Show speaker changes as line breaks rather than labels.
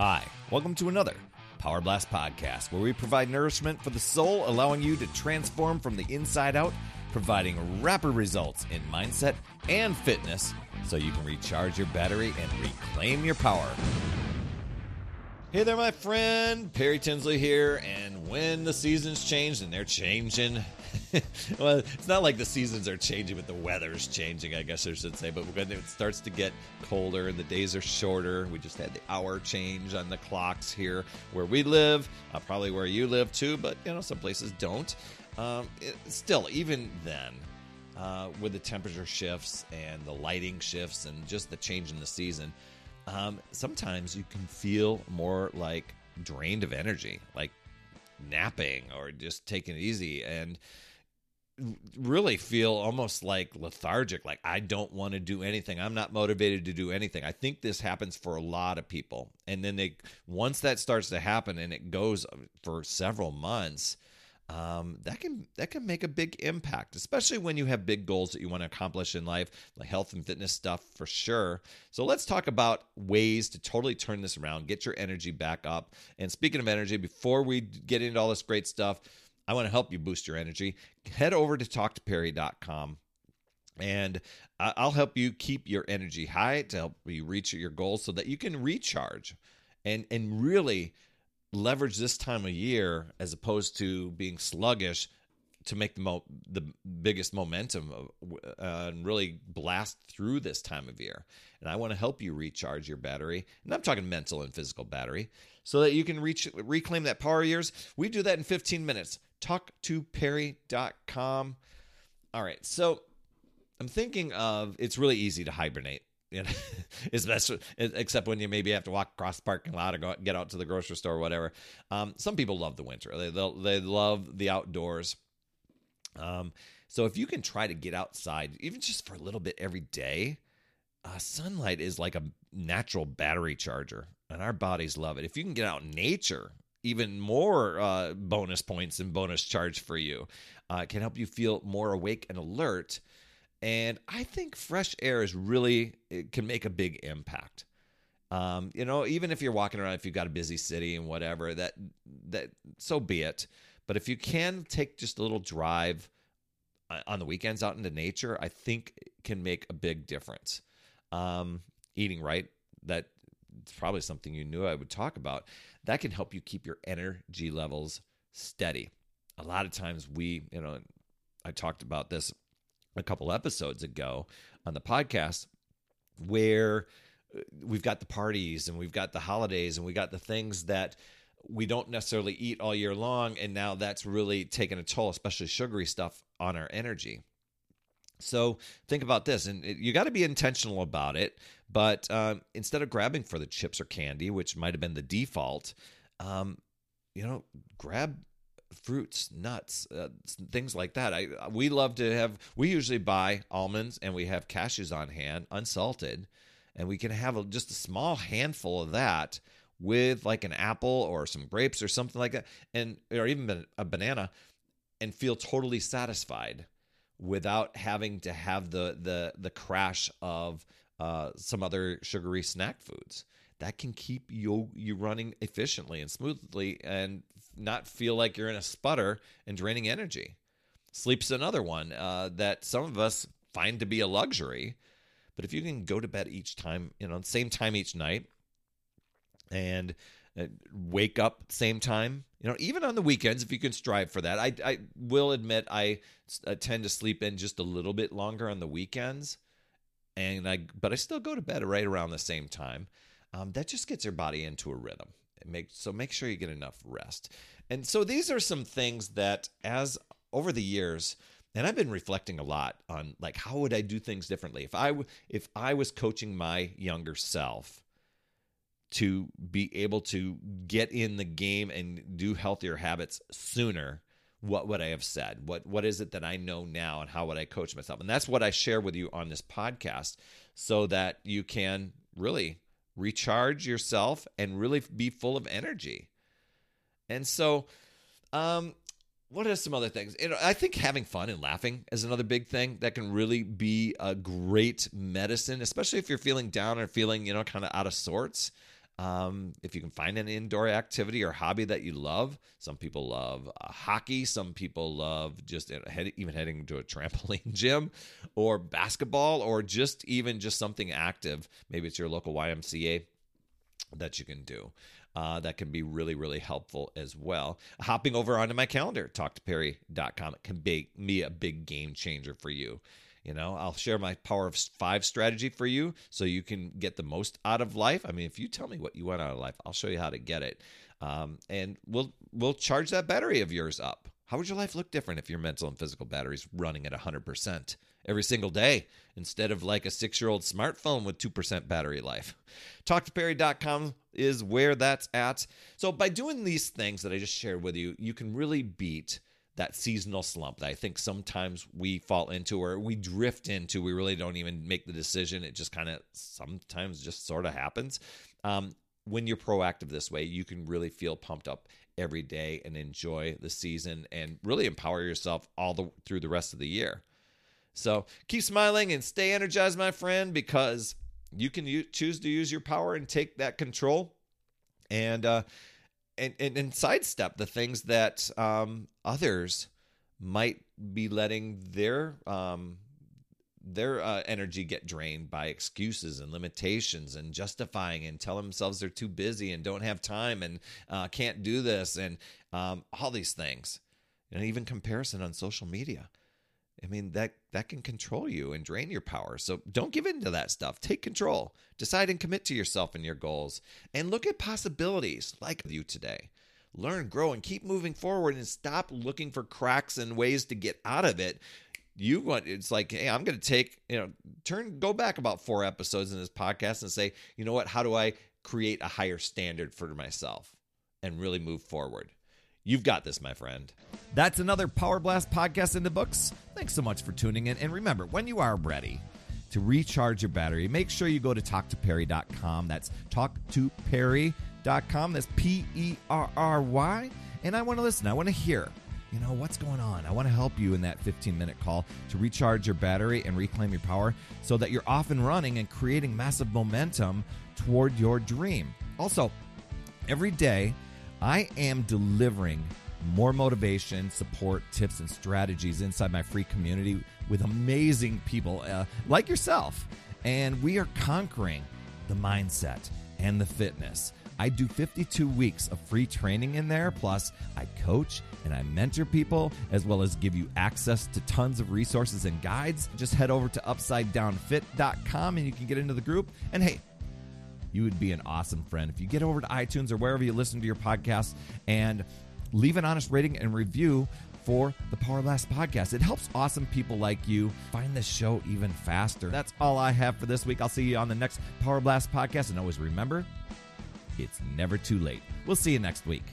Hi, welcome to another Power Blast podcast where we provide nourishment for the soul, allowing you to transform from the inside out, providing rapid results in mindset and fitness so you can recharge your battery and reclaim your power. Hey there, my friend. Perry Tinsley here. And when the seasons change, and they're changing, well, it's not like the seasons are changing, but the weather's changing, I guess I should say. But when it starts to get colder and the days are shorter, we just had the hour change on the clocks here where we live, uh, probably where you live too, but you know, some places don't. Um, it, still, even then, uh, with the temperature shifts and the lighting shifts and just the change in the season, um, sometimes you can feel more like drained of energy, like napping or just taking it easy and really feel almost like lethargic like i don't want to do anything. I'm not motivated to do anything. I think this happens for a lot of people. And then they once that starts to happen and it goes for several months um, that can that can make a big impact, especially when you have big goals that you want to accomplish in life, like health and fitness stuff for sure. So let's talk about ways to totally turn this around, get your energy back up. And speaking of energy, before we get into all this great stuff, I want to help you boost your energy. Head over to talktoperry.com and I'll help you keep your energy high to help you reach your goals so that you can recharge and and really leverage this time of year as opposed to being sluggish to make the mo- the biggest momentum uh, and really blast through this time of year. And I want to help you recharge your battery, and I'm talking mental and physical battery, so that you can reach reclaim that power years. We do that in 15 minutes. Talktoperry.com. All right, so I'm thinking of it's really easy to hibernate. You know, especially except when you maybe have to walk across the parking lot or go get out to the grocery store or whatever. Um, some people love the winter. They they love the outdoors. Um, so if you can try to get outside, even just for a little bit every day, uh, sunlight is like a natural battery charger, and our bodies love it. If you can get out in nature, even more uh, bonus points and bonus charge for you. Uh, it can help you feel more awake and alert and I think fresh air is really it can make a big impact. Um, you know, even if you're walking around, if you've got a busy city and whatever, that that so be it. But if you can take just a little drive uh, on the weekends out into nature, I think can make a big difference. Um, eating right, that it's probably something you knew I would talk about. That can help you keep your energy levels steady. A lot of times we, you know, I talked about this a couple episodes ago on the podcast where uh, we've got the parties and we've got the holidays and we got the things that we don't necessarily eat all year long and now that's really taken a toll especially sugary stuff on our energy. So think about this and you got to be intentional about it but um, instead of grabbing for the chips or candy which might have been the default um, you know grab fruits, nuts, uh, things like that. I we love to have. We usually buy almonds and we have cashews on hand, unsalted, and we can have a, just a small handful of that with like an apple or some grapes or something like that, and or even a banana, and feel totally satisfied without having to have the the the crash of uh, some other sugary snack foods that can keep you you running efficiently and smoothly and not feel like you're in a sputter and draining energy. Sleep's another one uh, that some of us find to be a luxury. But if you can go to bed each time, you know, same time each night, and uh, wake up same time, you know, even on the weekends, if you can strive for that. I, I will admit I, I tend to sleep in just a little bit longer on the weekends, and I but I still go to bed right around the same time. Um, that just gets your body into a rhythm. Make so make sure you get enough rest. And so these are some things that as over the years and I've been reflecting a lot on like how would I do things differently if I if I was coaching my younger self to be able to get in the game and do healthier habits sooner what would I have said? What what is it that I know now and how would I coach myself? And that's what I share with you on this podcast so that you can really recharge yourself, and really be full of energy. And so, um, what are some other things? You know, I think having fun and laughing is another big thing that can really be a great medicine, especially if you're feeling down or feeling, you know, kind of out of sorts. Um, if you can find an indoor activity or hobby that you love, some people love uh, hockey, some people love just head, even heading to a trampoline gym or basketball or just even just something active. Maybe it's your local YMCA that you can do. Uh, that can be really, really helpful as well. Hopping over onto my calendar, talktoperry.com, it can be, be a big game changer for you. You know, I'll share my power of five strategy for you so you can get the most out of life. I mean, if you tell me what you want out of life, I'll show you how to get it. Um, and we'll we'll charge that battery of yours up. How would your life look different if your mental and physical batteries running at 100% every single day instead of like a six year old smartphone with 2% battery life? TalkToPerry.com is where that's at. So, by doing these things that I just shared with you, you can really beat that seasonal slump that I think sometimes we fall into or we drift into. We really don't even make the decision. It just kind of sometimes just sort of happens. Um, when you're proactive this way, you can really feel pumped up every day and enjoy the season and really empower yourself all the through the rest of the year. So keep smiling and stay energized, my friend, because you can choose to use your power and take that control. And uh, and, and, and sidestep the things that um, others might be letting their um, their uh, energy get drained by excuses and limitations and justifying and tell themselves they're too busy and don't have time and uh, can't do this and um, all these things. And even comparison on social media I mean that that can control you and drain your power. So don't give in to that stuff. Take control. Decide and commit to yourself and your goals and look at possibilities like you today. Learn, grow and keep moving forward and stop looking for cracks and ways to get out of it. You want it's like, hey, I'm going to take, you know, turn go back about 4 episodes in this podcast and say, you know what, how do I create a higher standard for myself and really move forward? You've got this, my friend.
That's another Power Blast podcast in the books. Thanks so much for tuning in. And remember, when you are ready to recharge your battery, make sure you go to talktoperry.com. That's talktoperry.com. That's P E R R Y. And I want to listen. I want to hear, you know, what's going on. I want to help you in that 15 minute call to recharge your battery and reclaim your power so that you're off and running and creating massive momentum toward your dream. Also, every day, I am delivering more motivation, support, tips, and strategies inside my free community with amazing people uh, like yourself. And we are conquering the mindset and the fitness. I do 52 weeks of free training in there. Plus, I coach and I mentor people, as well as give you access to tons of resources and guides. Just head over to upsidedownfit.com and you can get into the group. And hey, you would be an awesome friend. If you get over to iTunes or wherever you listen to your podcast and leave an honest rating and review for the Power Blast podcast. It helps awesome people like you find the show even faster. That's all I have for this week. I'll see you on the next Power Blast podcast. And always remember, it's never too late. We'll see you next week.